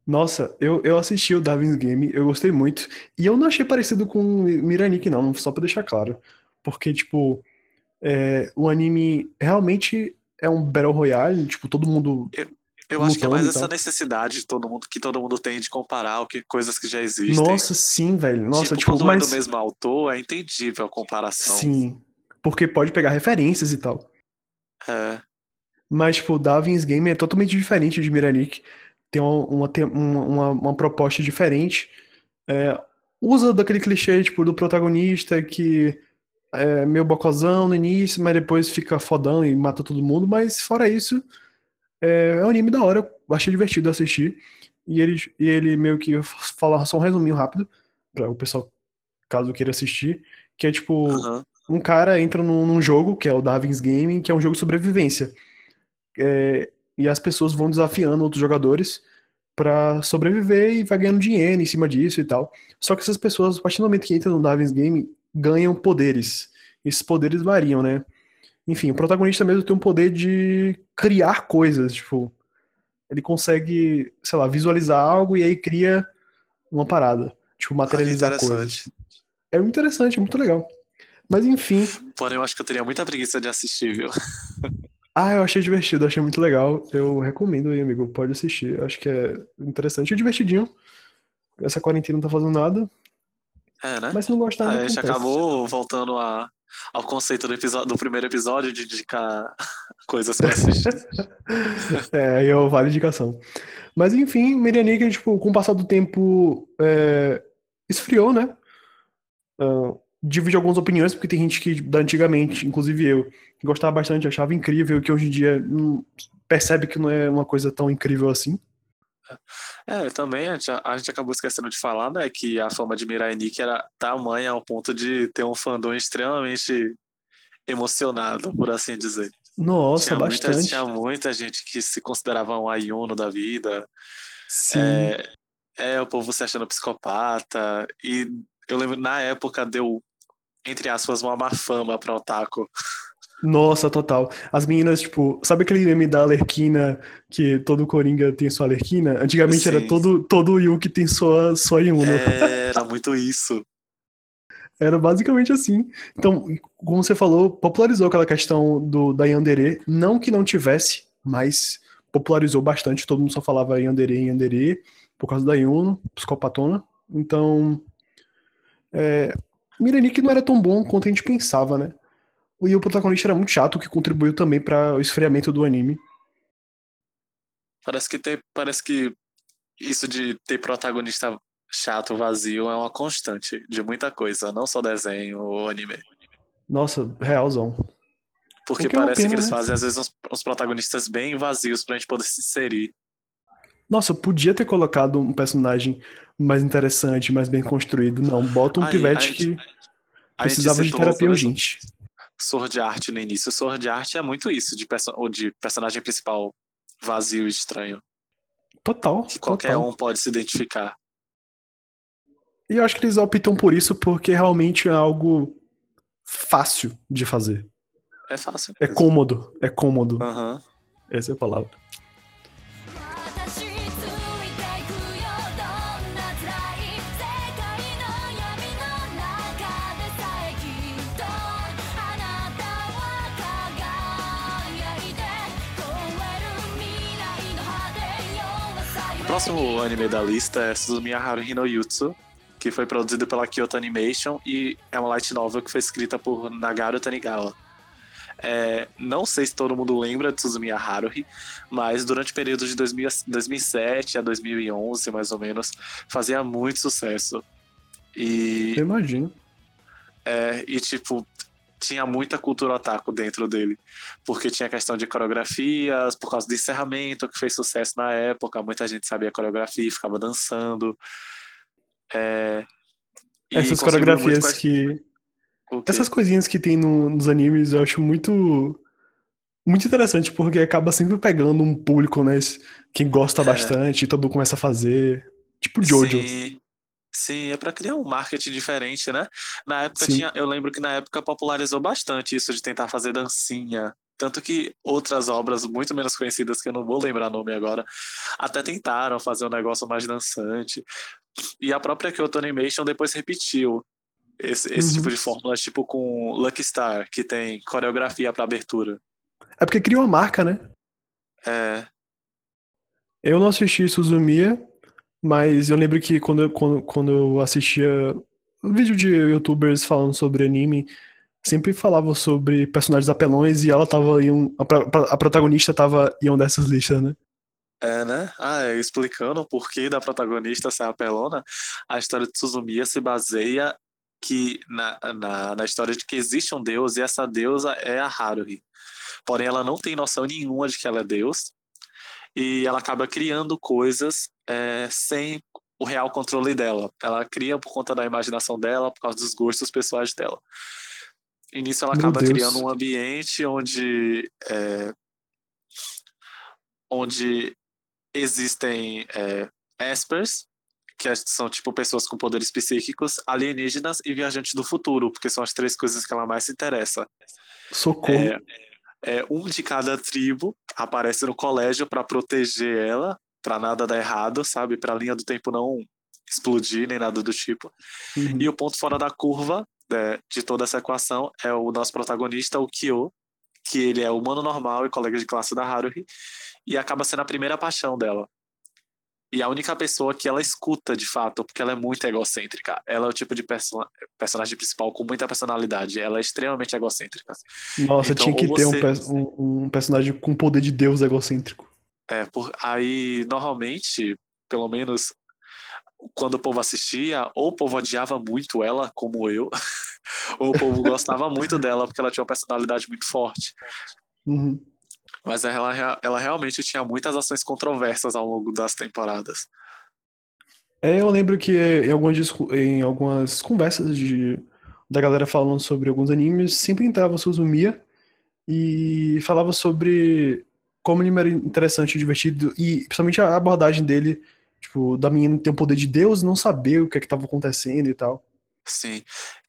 Nossa, eu, eu assisti o Darwin's Game, eu gostei muito. E eu não achei parecido com Miranik, não, só pra deixar claro. Porque, tipo, é, o anime realmente é um Battle Royale, tipo, todo mundo. Eu, eu acho que é mais essa necessidade de todo mundo, que todo mundo tem de comparar o que, coisas que já existem. Nossa, sim, velho. Nossa, tipo, tipo quando mas... é do mesmo autor, é entendível a comparação. Sim. Porque pode pegar referências e tal. É. Mas, tipo, Darwin's Game é totalmente diferente de Miranik. Tem uma, uma, uma, uma proposta diferente. É, usa daquele clichê, tipo, do protagonista que é meio bocozão no início, mas depois fica fodão e mata todo mundo. Mas, fora isso, é, é um anime da hora. Eu achei divertido assistir. E ele, e ele meio que fala só um resuminho rápido, para o pessoal, caso queira assistir, que é tipo. Uhum um cara entra num, num, jogo, que é o Darwin's Game, que é um jogo de sobrevivência. É, e as pessoas vão desafiando outros jogadores para sobreviver e vai ganhando dinheiro em cima disso e tal. Só que essas pessoas, a partir do momento que entram no Darwin's Game, ganham poderes. Esses poderes variam, né? Enfim, o protagonista mesmo tem um poder de criar coisas, tipo, ele consegue, sei lá, visualizar algo e aí cria uma parada, tipo, materializar ah, coisas. É muito interessante, é muito legal. Mas enfim. Porém, eu acho que eu teria muita preguiça de assistir, viu? Ah, eu achei divertido, achei muito legal. Eu recomendo aí, amigo. Pode assistir. Acho que é interessante e divertidinho. Essa quarentena não tá fazendo nada. É, né? Mas se não gostar, A gente acabou voltando a, ao conceito do, episódio, do primeiro episódio de indicar coisas pra assistir. é, aí eu vale indicação. Mas enfim, Mirianica, tipo, com o passar do tempo, é, esfriou, né? Uh, divide algumas opiniões, porque tem gente que, da antigamente, inclusive eu, que gostava bastante, achava incrível, que hoje em dia não, percebe que não é uma coisa tão incrível assim. É, também a gente, a gente acabou esquecendo de falar, né, que a fama de Mirai Nikki era tamanha ao ponto de ter um fandom extremamente emocionado, por assim dizer. Nossa, tinha bastante. Muita, tinha muita gente que se considerava um Ayuno da vida. Sim. É, é, o povo se achando psicopata. E eu lembro, na época, deu entre aspas, uma má fama pra otaku. Nossa, total. As meninas, tipo, sabe aquele meme da Alerquina, que todo Coringa tem sua Alerquina? Antigamente Sim. era todo, todo Yuki tem sua, sua Yuna. É, era muito isso. Era basicamente assim. Então, como você falou, popularizou aquela questão do, da Yandere. Não que não tivesse, mas popularizou bastante. Todo mundo só falava Yandere, Yandere, por causa da Yuno, psicopatona. Então, É, Miranik não era tão bom quanto a gente pensava, né? E o protagonista era muito chato, o que contribuiu também para o esfriamento do anime. Parece que tem, parece que isso de ter protagonista chato, vazio, é uma constante de muita coisa, não só desenho ou anime. Nossa, realzão. Porque que é uma parece pena, que eles né? fazem, às vezes, uns, uns protagonistas bem vazios pra gente poder se inserir. Nossa, podia ter colocado um personagem mais interessante, mais bem construído. Não, bota um Aí, pivete a que gente- A gente precisava de terapia urgente. Sword Art no início. Sword Art é muito isso, de, perso ou de personagem principal vazio e estranho. Total, Que qualquer total. um pode se identificar. E eu acho que eles optam por isso porque realmente é algo fácil de fazer. É fácil. É mesmo. cômodo, é cômodo. Aham. Essa é a palavra. Próximo anime da lista é Haruhi no Yutsu, que foi produzido pela Kyoto Animation e é uma light novel que foi escrita por Nagaru Tanigawa. É, não sei se todo mundo lembra de Suzumiya Haruhi, mas durante o período de 2000 2007 a 2011, mais ou menos, fazia muito sucesso. E, Eu imagino. é, e tipo, tinha muita cultura otaku dentro dele. Porque tinha questão de coreografias, por causa do encerramento, que fez sucesso na época, muita gente sabia coreografia, ficava dançando. É, e Essas muito coreografias que. o quê? Essas coisinhas que tem no- nos animes eu acho muito. Muito interessante, porque acaba sempre pegando um público, né? Quem gosta É. bastante, e todo mundo começa a fazer. Tipo Jojo. Sim, sim, é pra criar um marketing diferente, né? Na época Sim. tinha, eu lembro que na época popularizou bastante isso de tentar fazer dancinha. Tanto que outras obras muito menos conhecidas, que eu não vou lembrar nome agora, até tentaram fazer um negócio mais dançante. E a própria Kyoto Animation depois repetiu esse, esse Uhum. tipo de fórmula, tipo com Lucky Star, que tem coreografia pra abertura. É porque cria uma marca, né? É, Eu não assisti Suzumiya, mas eu lembro que quando, quando, quando eu assistia vídeo de youtubers falando sobre anime, sempre falavam sobre personagens apelões e ela tava em um. A, a protagonista tava em uma dessas listas, né? É, né? Ah, é, explicando o porquê da protagonista ser apelona, a história de Suzumiya se baseia que na, na, na história de que existe um deus e essa deusa é a Haruhi. Porém, ela não tem noção nenhuma de que ela é deus e ela acaba criando coisas é, sem o real controle dela. Ela cria por conta da imaginação dela, por causa dos gostos pessoais dela. E nisso ela acaba criando um ambiente onde é, onde existem é, espers, que são tipo pessoas com poderes psíquicos, alienígenas e viajantes do futuro, porque são as três coisas que ela mais se interessa. Socorro. É, é, um de cada tribo aparece no colégio para proteger ela, para nada dar errado, sabe? Para a linha do tempo não explodir nem nada do tipo. Uhum. E o ponto fora da curva né, de toda essa equação é o nosso protagonista, o Kyo, que ele é humano normal e colega de classe da Haruhi, e acaba sendo a primeira paixão dela. E a única pessoa que ela escuta de fato, porque ela é muito egocêntrica. Ela é o tipo de perso personagem principal com muita personalidade. Ela é extremamente egocêntrica. Nossa, então, tinha que ter um você- um, um personagem com poder de Deus egocêntrico. É, por, aí, normalmente, pelo menos quando o povo assistia, ou o povo odiava muito ela, como eu, ou o povo gostava muito dela, porque ela tinha uma personalidade muito forte. Uhum. Mas ela, ela realmente tinha muitas ações controversas ao longo das temporadas. É, eu lembro que em algumas, em algumas conversas de, da galera falando sobre alguns animes, sempre entrava o Suzumiya e falava sobre como ele era interessante e divertido, e principalmente a abordagem dele, tipo, da menina ter o poder de Deus, não saber o que é que estava acontecendo e tal. Sim,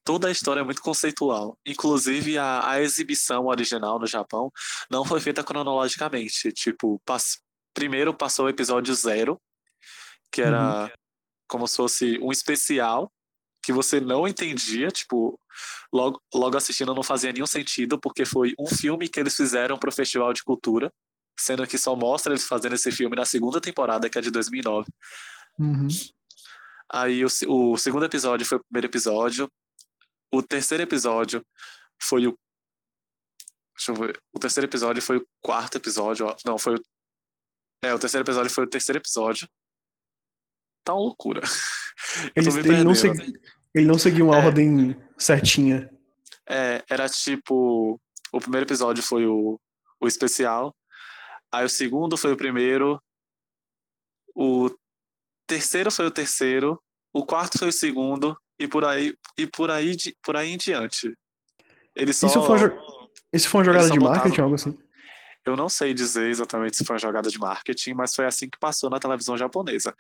toda a história é muito conceitual. Inclusive, a, a exibição original no Japão não foi feita cronologicamente. Tipo, pass- primeiro passou o episódio zero, que era como se fosse um especial que você não entendia, tipo, logo, logo assistindo não fazia nenhum sentido, porque foi um filme que eles fizeram para o Festival de Cultura, sendo que só mostra eles fazendo esse filme na segunda temporada, que é de 2009. Uhum. Aí o, o segundo episódio foi o primeiro episódio. O terceiro episódio foi o. Deixa eu ver. O terceiro episódio foi o quarto episódio. Não, foi o. É, o terceiro episódio foi o terceiro episódio. Tá uma loucura. Ele, ele não, segui- ele não seguiu uma É. ordem certinha. É, era tipo. O primeiro episódio foi o, o especial. Aí o segundo foi o primeiro. O terceiro foi o terceiro. O quarto foi o segundo. E por aí, e por aí, de- por aí em diante. Ele só. Isso foi, isso foi uma jogada de marketing, algo assim? Eu não sei dizer exatamente se foi uma jogada de marketing, mas foi assim que passou na televisão japonesa.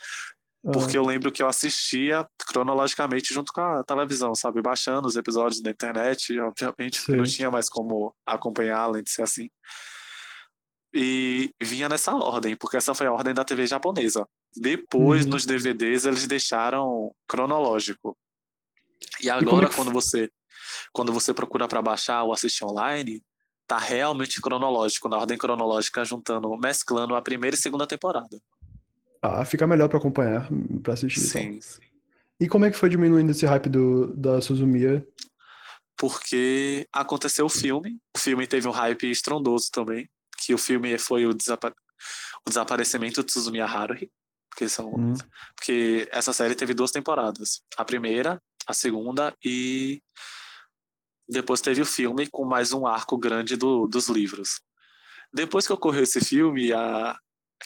Ah, Porque eu lembro que eu assistia cronologicamente junto com a televisão, sabe? Baixando os episódios na internet, obviamente, não tinha mais como acompanhar, além de ser assim. E vinha nessa ordem, porque essa foi a ordem da TV japonesa. Depois, Uhum. nos DVDs, eles deixaram cronológico. E é agora, que quando você quando você procura para baixar ou assistir online, tá realmente cronológico, na ordem cronológica, juntando, mesclando a primeira e segunda temporada. Ah, fica melhor pra acompanhar, pra assistir. e tal. Sim, sim. E como é que foi diminuindo esse hype do, da Suzumiya? porque aconteceu o filme. O filme teve um hype estrondoso também, que o filme foi o, desapa- o desaparecimento de Suzumiya Haruhi, porque, são, Hum. porque essa série teve duas temporadas. A primeira, a segunda e depois teve o filme com mais um arco grande do, dos livros. Depois que ocorreu esse filme, a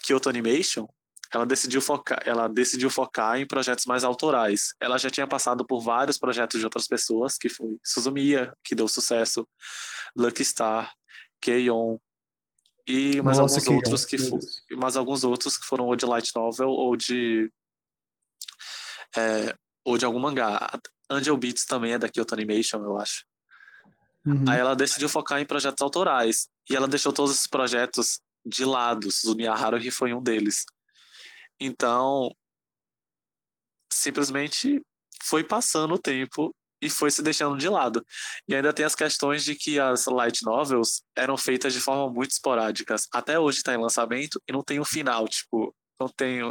Kyoto Animation ela decidiu focar, ela decidiu focar em projetos mais autorais. Ela já tinha passado por vários projetos de outras pessoas, que foi Suzumiya, que deu sucesso, Lucky Star, Keion e mais Nossa, alguns Keion, outros que meu fo- Deus. e mais alguns outros que foram ou de light novel ou de é, ou de algum mangá. Angel Beats também é da Kyoto Animation, eu acho. Uhum. Aí ela decidiu focar em projetos autorais. E ela deixou todos esses projetos de lado. Suzumiya Haruhi foi um deles. Então, simplesmente foi passando o tempo e foi se deixando de lado. E ainda tem as questões de que as light novels eram feitas de forma muito esporádicas. Até hoje está em lançamento e não tem um final, tipo, não tem,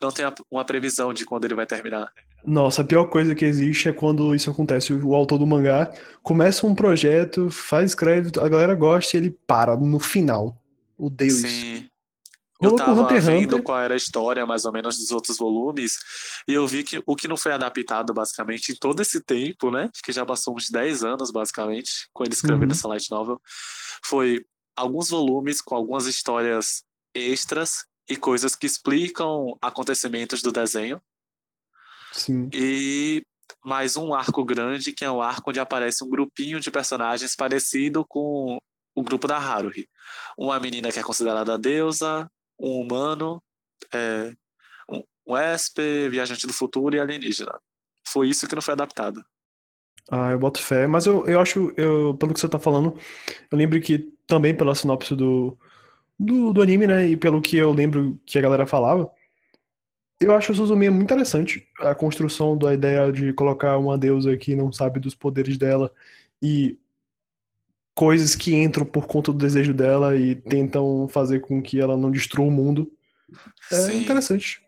não tem uma previsão de quando ele vai terminar. Nossa, a pior coisa que existe é quando isso acontece. O autor do mangá começa um projeto, faz, escreve, a galera gosta e ele para no final. Odeio isso. Sim. Eu Rolou com tava Hunter vendo Hunter. qual era a história, mais ou menos, dos outros volumes, e eu vi que o que não foi adaptado, basicamente, em todo esse tempo, né? Que já passou uns 10 anos, basicamente, com ele escrevendo Uhum. essa light novel, foi alguns volumes com algumas histórias extras e coisas que explicam acontecimentos do desenho, Sim. e mais um arco grande, que é um arco onde aparece um grupinho de personagens parecido com o grupo da Haruhi. Uma menina que é considerada deusa, um humano, é, um, um esper, viajante do futuro e alienígena. Foi isso que não foi adaptado. Ah, eu boto fé. Mas eu, eu acho, eu, pelo que você tá falando, eu lembro que também pela sinopse do, do, do anime, né? E pelo que eu lembro que a galera falava, eu acho o Suzumiya muito interessante. A construção da ideia de colocar uma deusa que não sabe dos poderes dela e coisas que entram por conta do desejo dela e tentam fazer com que ela não destrua o mundo. É Sim. interessante.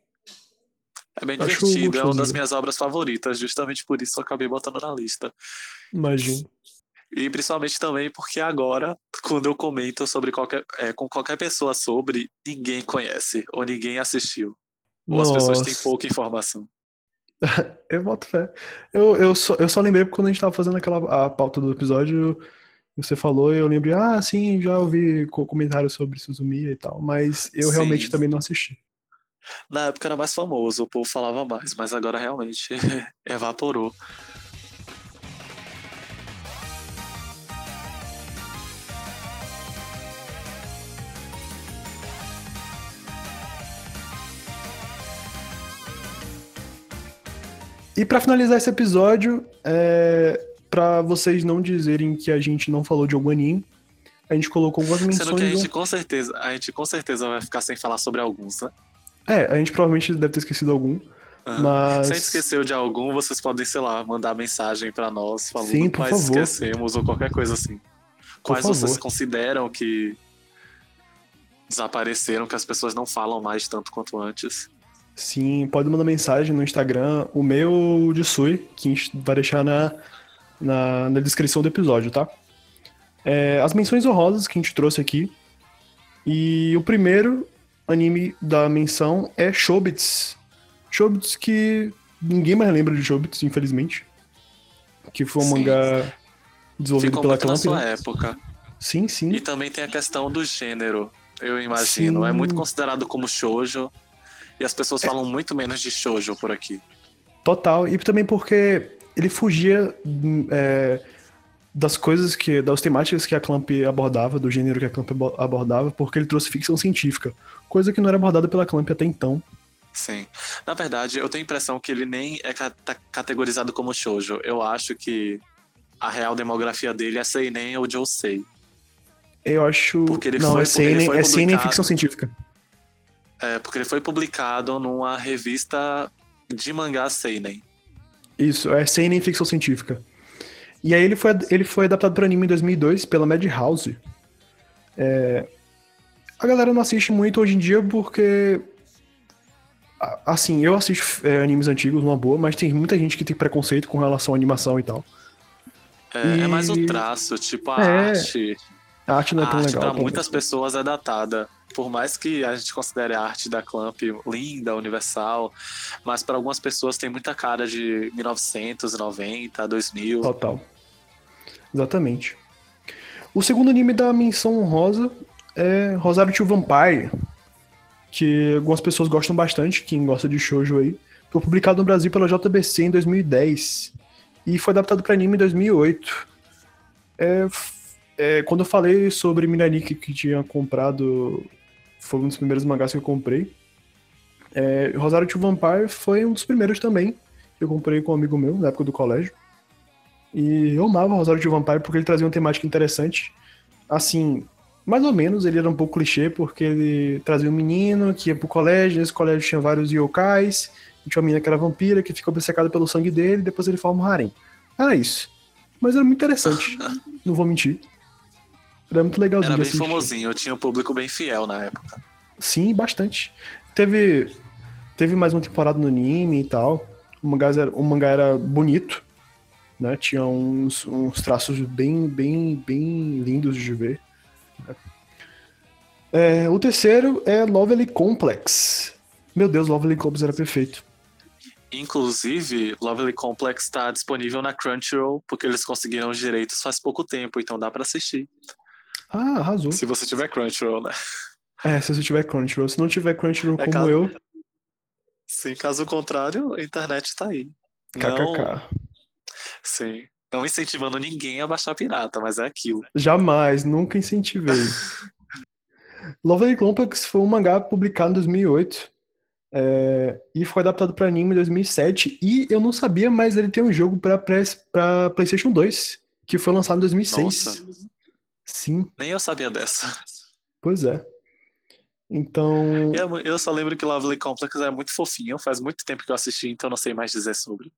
É bem Acho divertido, é uma das minhas obras favoritas, justamente por isso eu acabei botando na lista. Imagino. E principalmente também porque agora, quando eu comento sobre qualquer, é, com qualquer pessoa sobre, ninguém conhece ou ninguém assistiu. Ou as pessoas têm Nossa. pouca informação. Eu boto fé. Eu, eu, só, eu só lembrei porque quando a gente tava fazendo aquela a pauta do episódio, você falou e eu lembrei, ah, sim, já ouvi co- comentários sobre Suzumiya e tal, mas eu Sim. realmente também não assisti. Na época era mais famoso, o povo falava mais, mas agora realmente evaporou. E pra finalizar esse episódio, é, para vocês não dizerem que a gente não falou de algum anime, a gente colocou algumas Sendo que a menções. gente com certeza, a gente com certeza vai ficar sem falar sobre alguns, né? É, a gente provavelmente deve ter esquecido algum, Aham. mas Se a gente esqueceu de algum, vocês podem, sei lá, mandar mensagem pra nós falando Sim, por quais favor. esquecemos ou qualquer coisa assim. Quais vocês consideram que desapareceram, que as pessoas não falam mais tanto quanto antes. Sim, pode mandar mensagem no Instagram, o meu de Sui, que a gente vai deixar na, na, na descrição do episódio, tá? É, as menções honrosas que a gente trouxe aqui. E o primeiro anime da menção é Shobits. Shobits que ninguém mais lembra de Shobits, infelizmente. Que foi um Sim. mangá desenvolvido pela muito na Clamp, sua né? época. Sim, sim. E também tem a questão do gênero, eu imagino. Sim. É muito considerado como shoujo. E as pessoas falam muito menos de shoujo por aqui. Total. E também porque ele fugia hum, é, das coisas que. das temáticas que a Clamp abordava, do gênero que a Clamp abo- abordava, porque ele trouxe ficção científica. Coisa que não era abordada pela Clamp até então. Sim. Na verdade, eu tenho a impressão que ele nem é tá categorizado como shoujo. Eu acho que a real demografia dele é seinen ou josei. Eu acho. Porque ele não, foi- é Seinen, é Seinen ficção científica. É, porque ele foi publicado numa revista de mangá seinen. Isso, é Seinen ficção científica. E aí ele foi, ele foi adaptado para anime em 2002 pela Madhouse. É, a galera não assiste muito hoje em dia porque... Assim, eu assisto é, animes antigos numa boa, mas tem muita gente que tem preconceito com relação à animação e tal. É, é mais o E- traço, tipo a É, arte. A arte não é A tão arte legal. para também. muitas pessoas é datada. Por mais que a gente considere a arte da Clamp linda, universal, mas para algumas pessoas tem muita cara de 1990, 2000. Total. Exatamente. O segundo anime da menção honrosa é Rosário to Vampire, que algumas pessoas gostam bastante, quem gosta de shoujo aí. Foi publicado no Brasil pela JBC em 2010 e foi adaptado para anime em 2008. É, é, quando eu falei sobre Minariki que tinha comprado, foi um dos primeiros mangás que eu comprei. É, Rosário to Vampire foi um dos primeiros também que eu comprei com um amigo meu na época do colégio. E eu amava Rosário de Vampire porque ele trazia uma temática interessante. Assim, mais ou menos, ele era um pouco clichê, porque ele trazia um menino que ia pro colégio, nesse colégio tinha vários yokais, e tinha uma menina que era vampira, que fica obcecada pelo sangue dele, e depois ele forma um harem. Era isso. Mas era muito interessante, não vou mentir. Era muito legalzinho Era bem assistir. famosinho, tinha um público bem fiel na época. Sim, bastante. Teve, teve mais uma temporada no anime e tal. O mangá era, o mangá era bonito, né? Tinha uns, uns traços bem, bem, bem lindos de ver. É, o terceiro é Lovely Complex. Meu Deus, Lovely Complex era perfeito. Inclusive, Lovely Complex está disponível na Crunchyroll, porque eles conseguiram os direitos faz pouco tempo, então dá pra assistir. Ah, arrasou. Se você tiver Crunchyroll, né? É, se você tiver Crunchyroll. Se não tiver Crunchyroll É como caso- eu, Sim, caso contrário, a internet tá aí. Não, kkk. sim. Não incentivando ninguém a baixar pirata, mas é aquilo. Jamais, nunca incentivei. Lovely Complex foi um mangá publicado em 2008 é, e foi adaptado para anime em 2007. E eu não sabia, mas ele tem um jogo para PlayStation 2 que foi lançado em 2006. Nossa. Sim, Nem eu sabia dessa. pois é. Então, E é Eu só lembro que Lovely Complex é muito fofinho, faz muito tempo que eu assisti, então não sei mais dizer sobre.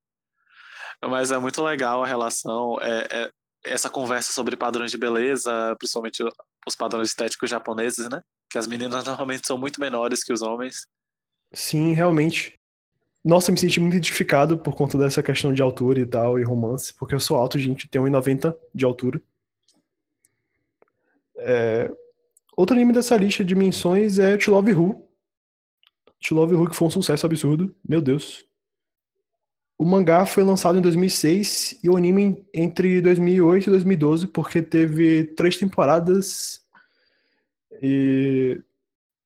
Mas é muito legal a relação, é, é- essa conversa sobre padrões de beleza, principalmente os padrões estéticos japoneses, né? Que as meninas normalmente são muito menores que os homens. sim, realmente. Nossa, eu me senti muito identificado por conta dessa questão de altura e tal, e romance, porque eu sou alto, gente, tenho 1,90 de altura. É, Outro anime dessa lista de menções é To Love Who. To Love Who, que foi um sucesso absurdo. Meu Deus. O mangá foi lançado em 2006 e o anime entre 2008 e 2012, porque teve três temporadas e...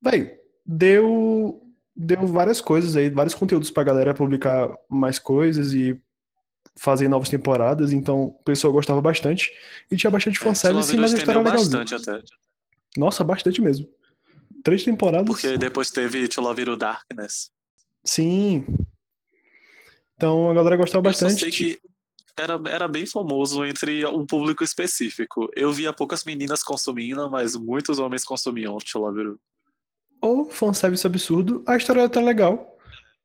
Véi, deu, deu várias coisas aí, vários conteúdos pra galera publicar mais coisas e fazer novas temporadas, então o pessoal gostava bastante. E tinha bastante É, fanservice, Love mas a história era legalzinha. bastante até. Nossa, bastante mesmo. Três temporadas. Porque depois teve To Love You Darkness. Sim. Então a galera gostava Eu só bastante. sei que era, era bem famoso entre um público específico. Eu via poucas meninas consumindo, mas muitos homens consumiam To Love You. Ou fanservice absurdo. A história era até legal.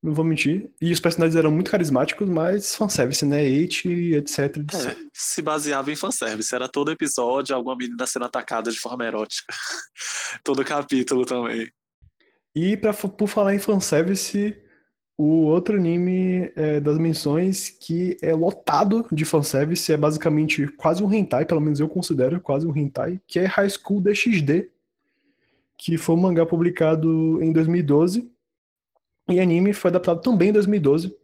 Não vou mentir. E os personagens eram muito carismáticos, mas fanservice, né? Hate, etc. etc. É, se baseava em fanservice. Era todo episódio alguma menina sendo atacada de forma erótica. todo capítulo também. E pra, por falar em fanservice, o outro anime é, das menções que é lotado de fanservice, é basicamente quase um hentai, pelo menos eu considero quase um hentai, que é High School DxD, que foi um mangá publicado em 2012 e anime foi adaptado também em 2012.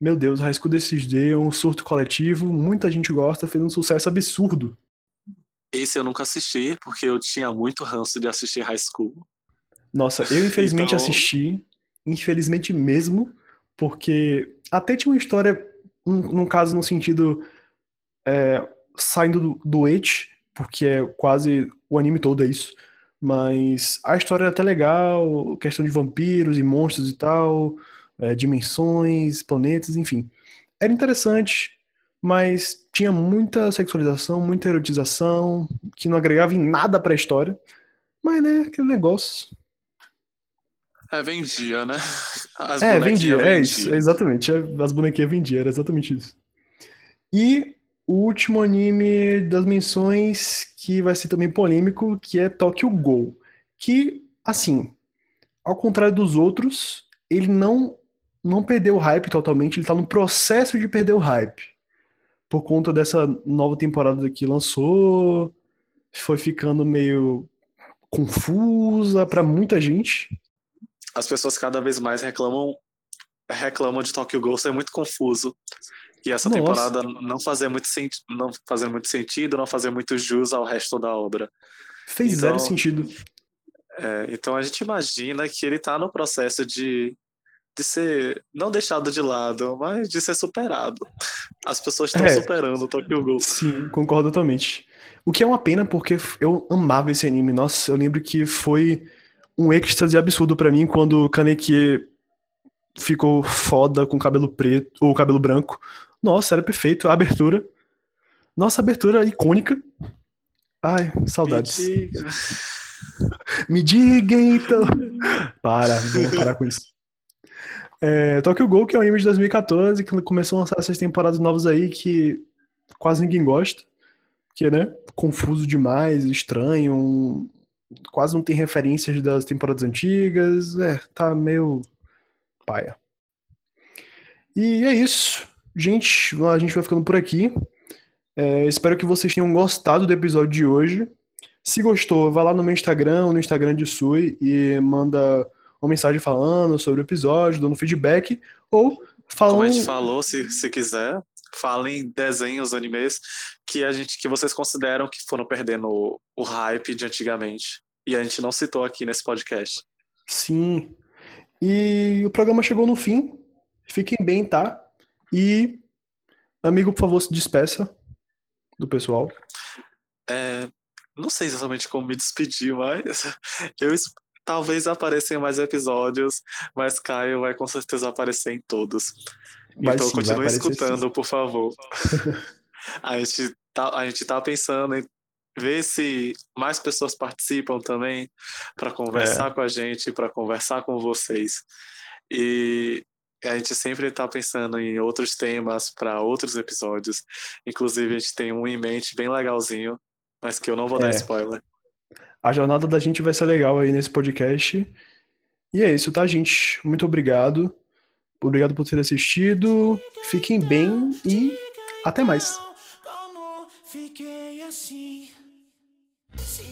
Meu Deus, High School DxD é um surto coletivo, muita gente gosta, fez um sucesso absurdo. Esse eu nunca assisti, porque eu tinha muito ranço de assistir High School. Nossa, eu infelizmente Então- assisti, infelizmente mesmo, porque até tinha uma história, um, num caso no sentido é, saindo do, do porque é quase o anime todo é isso, mas a história era até legal, questão de vampiros e monstros e tal, é, dimensões, planetas, enfim. Era interessante, mas tinha muita sexualização, muita erotização, que não agregava em nada pra história. Mas, né, aquele negócio. É, vendia, né? As É, bonequinhas vendia, é isso, é exatamente. é, As bonequinhas vendiam, era exatamente isso. E o último anime das menções, que vai ser também polêmico, que é Tokyo Ghoul. Que, assim, ao contrário dos outros, ele não, não perdeu o hype totalmente, ele tá no processo de perder o hype. Por conta dessa nova temporada que lançou, foi ficando meio confusa pra muita gente. As pessoas cada vez mais reclamam reclamam de Tokyo Ghoul ser muito confuso. E essa Nossa. temporada não fazer muito senti não fazer muito sentido, não fazer muito jus ao resto da obra. Fez Então- zero sentido. É, então a gente imagina que ele está no processo de, de ser não deixado de lado, mas de ser superado. As pessoas estão É. superando o Tokyo Ghoul. Sim, concordo totalmente. O que é uma pena, porque eu amava esse anime. Nossa, eu lembro que foi um êxtase absurdo pra mim quando o Kaneki ficou foda com cabelo preto, ou cabelo branco. Nossa, era perfeito. A abertura. Nossa, abertura icônica. Ai, saudades. Me diga. Me diga então. Para, vamos parar com isso. É, Tokyo Ghoul, que é um anime de 2014, que começou a lançar essas temporadas novas aí que quase ninguém gosta. Que, né, confuso demais, estranho, um- quase não tem referências das temporadas antigas. É, tá meio paia. E é isso. Gente, a gente vai ficando por aqui. É, espero que vocês tenham gostado do episódio de hoje. Se gostou, vá lá no meu Instagram, no Instagram de Sui, e manda uma mensagem falando sobre o episódio, dando feedback, ou Como falando. a gente falou, se, se quiser, falem desenhos, animes que a gente que vocês consideram que foram perdendo o, o hype de antigamente. E a gente não citou aqui nesse podcast. Sim. E o programa chegou no fim. Fiquem bem, tá? E, amigo, por favor, se despeça do pessoal. É, não sei exatamente como me despedir, mas eu talvez apareça em mais episódios, mas Caio vai com certeza aparecer em todos. Vai então sim, continue escutando, por favor. a, gente tá, a gente tá pensando em ver se mais pessoas participam também para conversar É. com a gente, para conversar com vocês. E a gente sempre está pensando em outros temas para outros episódios. Inclusive, a gente tem um em mente bem legalzinho, mas que eu não vou dar É. spoiler. A jornada da gente vai ser legal aí nesse podcast. E é isso, tá, gente? Muito obrigado. Obrigado por ter assistido. Fiquem bem e até mais. Como fiquei assim? Se